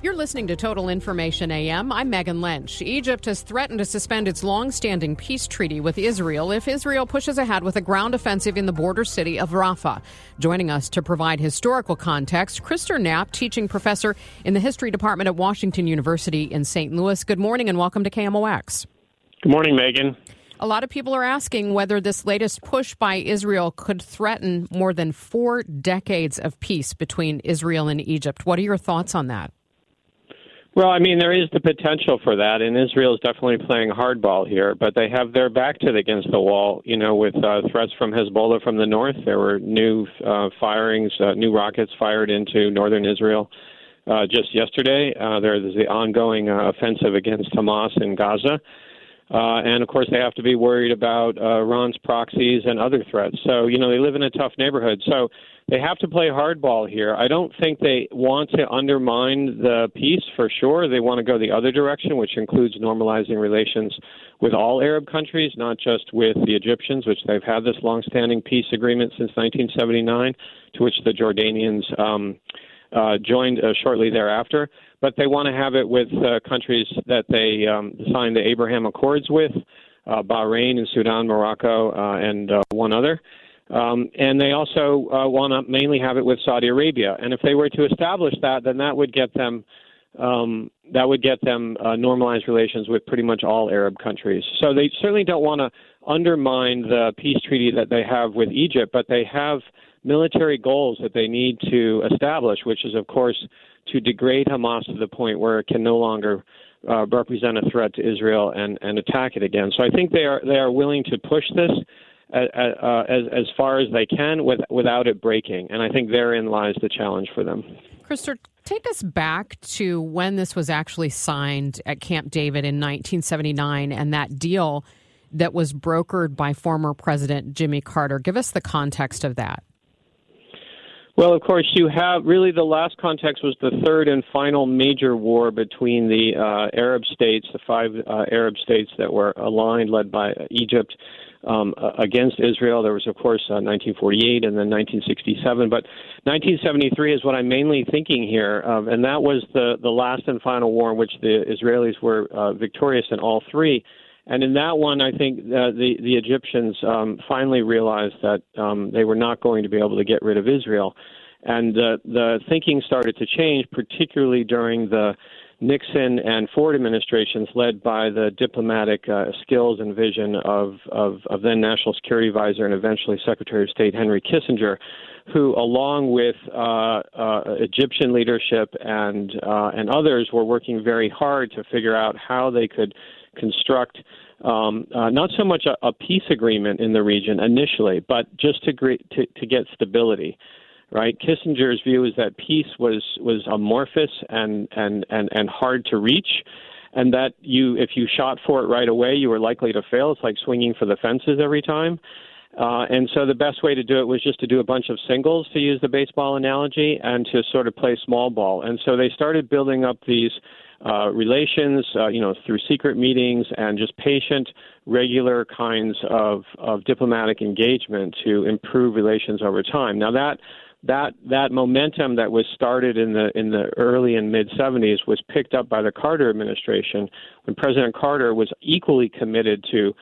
You're listening to Total Information AM. I'm Megan Lynch. Egypt has threatened to suspend its long-standing peace treaty with Israel if Israel pushes ahead with a ground offensive in the border city of Rafah. Joining us to provide historical context, Krister Knapp, teaching professor in the history department at Washington University in St. Louis. Good morning and welcome to KMOX. Good morning, Megan. A lot of people are asking whether this latest push by Israel could threaten more than four decades of peace between Israel and Egypt. What are your thoughts on that? Well, I mean, there is the potential for that, and Israel is definitely playing hardball here. But they have their back to the, against the wall, you know, with uh, threats from Hezbollah from the north. There were new uh, firings, uh, new rockets fired into northern Israel uh, just yesterday. Uh, there's the ongoing uh, offensive against Hamas in Gaza. Uh, and of course, they have to be worried about uh, Iran's proxies and other threats. So, you know, they live in a tough neighborhood. So they have to play hardball here. I don't think they want to undermine the peace for sure. They want to go the other direction, which includes normalizing relations with all Arab countries, not just with the Egyptians, which they've had this longstanding peace agreement since 1979, to which the Jordanians um, uh, joined uh, shortly thereafter. But they want to have it with uh, countries that they um, signed the Abraham Accords with, uh, Bahrain and Sudan, Morocco, uh, and uh, one other. Um, and they also uh, want to mainly have it with Saudi Arabia. And if they were to establish that, then that would get them um, that would get them uh, normalized relations with pretty much all Arab countries. So they certainly don't want to undermine the peace treaty that they have with Egypt, but they have military goals that they need to establish, which is, of course, to degrade Hamas to the point where it can no longer uh, represent a threat to Israel and, and attack it again. So I think they are they are willing to push this uh, as as far as they can with, without it breaking. And I think therein lies the challenge for them. Krister, take us back to when this was actually signed at Camp David in 1979 and that deal that was brokered by former President Jimmy Carter. Give us the context of that. Well, of course, you have really the last context was the third and final major war between the uh, Arab states, the five uh, Arab states that were aligned, led by Egypt, um, against Israel. There was, of course, uh, 1948 and then 1967, but 1973 is what I'm mainly thinking here, um, and that was the the last and final war in which the Israelis were uh, victorious in all three. And in that one, I think uh, the the Egyptians um, finally realized that um, they were not going to be able to get rid of Israel, and uh, the thinking started to change, particularly during the Nixon and Ford administrations, led by the diplomatic uh, skills and vision of, of, of then National Security Advisor and eventually Secretary of State Henry Kissinger, who, along with uh, uh, Egyptian leadership and uh, and others, were working very hard to figure out how they could construct um, uh, not so much a, a, peace agreement in the region initially, but just to, to, to get stability right? Kissinger's view is that peace was was amorphous and and and and hard to reach, and that you if you shot for it right away, you were likely to fail. It's like swinging for the fences every time. Uh, and so the best way to do it was just to do a bunch of singles, to use the baseball analogy, and to sort of play small ball. And so they started building up these uh, relations, uh, you know, through secret meetings and just patient, regular kinds of, of diplomatic engagement to improve relations over time. Now that that that momentum that was started in the in the early and mid 70s was picked up by the Carter administration when President Carter was equally committed to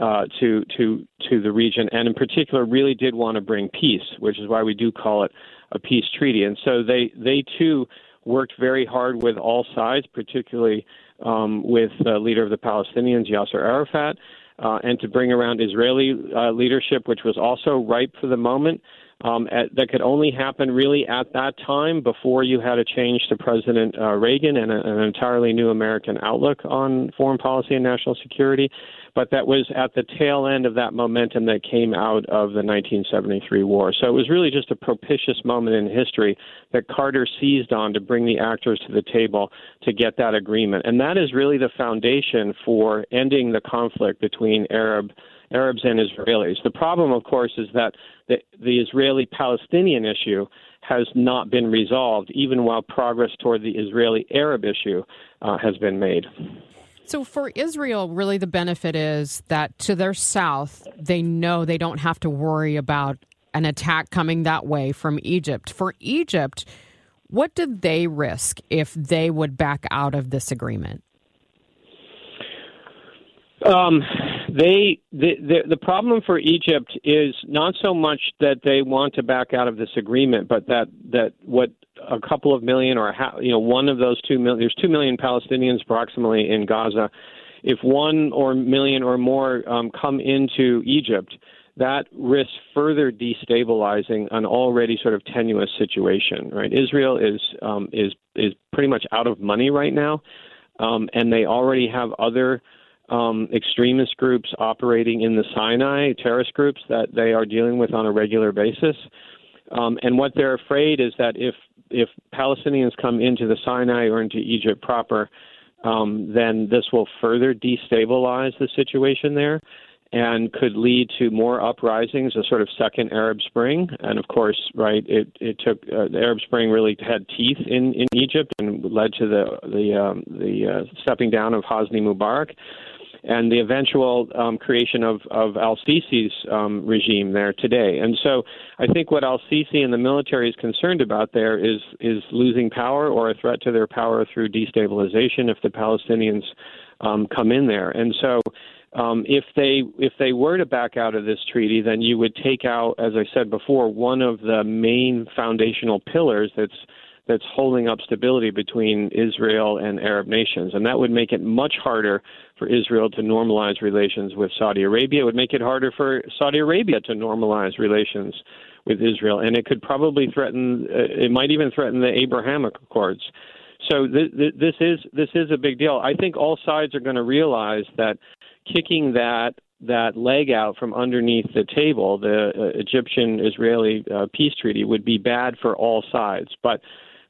uh, to to to the region, and in particular, really did want to bring peace, which is why we do call it a peace treaty. And so they they too worked very hard with all sides, particularly um, with the leader of the Palestinians, Yasser Arafat, uh, and to bring around Israeli uh, leadership, which was also ripe for the moment um, at, that could only happen really at that time before you had a change to President uh, Reagan and a, an entirely new American outlook on foreign policy and national security. But that was at the tail end of that momentum that came out of the 1973 war. So it was really just a propitious moment in history that Carter seized on to bring the actors to the table to get that agreement. And that is really the foundation for ending the conflict between Arab Arabs and Israelis. The problem, of course, is that the, the Israeli Palestinian issue has not been resolved, even while progress toward the Israeli Arab issue uh, has been made. So, for Israel, really the benefit is that to their south, they know they don't have to worry about an attack coming that way from Egypt. For Egypt, what did they risk if they would back out of this agreement? Um, they the, the the problem for Egypt is not so much that they want to back out of this agreement, but that that what a couple of million or a, you know one of those two million there's two million Palestinians approximately in Gaza. If one or million or more um, come into Egypt, that risks further destabilizing an already sort of tenuous situation. Right? Israel is um, is is pretty much out of money right now, um, and they already have other um, extremist groups operating in the Sinai, terrorist groups that they are dealing with on a regular basis. Um, and what they're afraid is that if if Palestinians come into the Sinai or into Egypt proper, um, then this will further destabilize the situation there and could lead to more uprisings, a sort of second Arab Spring. And of course, right, it, it took uh, the Arab Spring really had teeth in, in Egypt and led to the the um, the uh, stepping down of Hosni Mubarak and the eventual um, creation of, of Al Sisi's um, regime there today. And so I think what Al Sisi and the military is concerned about there is is losing power or a threat to their power through destabilization if the Palestinians um, come in there. And so. Um, if they if they were to back out of this treaty, then you would take out, as I said before, one of the main foundational pillars that's that's holding up stability between Israel and Arab nations. And that would make it much harder for Israel to normalize relations with Saudi Arabia. It would make it harder for Saudi Arabia to normalize relations with Israel. And it could probably threaten, uh, it might even threaten the Abrahamic Accords. So th- th- this is this is a big deal. I think all sides are going to realize that kicking that that leg out from underneath the table, the uh, Egyptian-Israeli uh, peace treaty, would be bad for all sides. But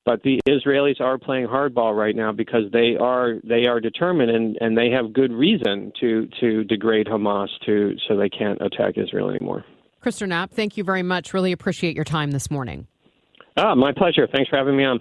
but the Israelis are playing hardball right now because they are they are determined and, and they have good reason to to degrade Hamas to so they can't attack Israel anymore. Krister Knapp, thank you very much. Really appreciate your time this morning. Ah, my pleasure. Thanks for having me on.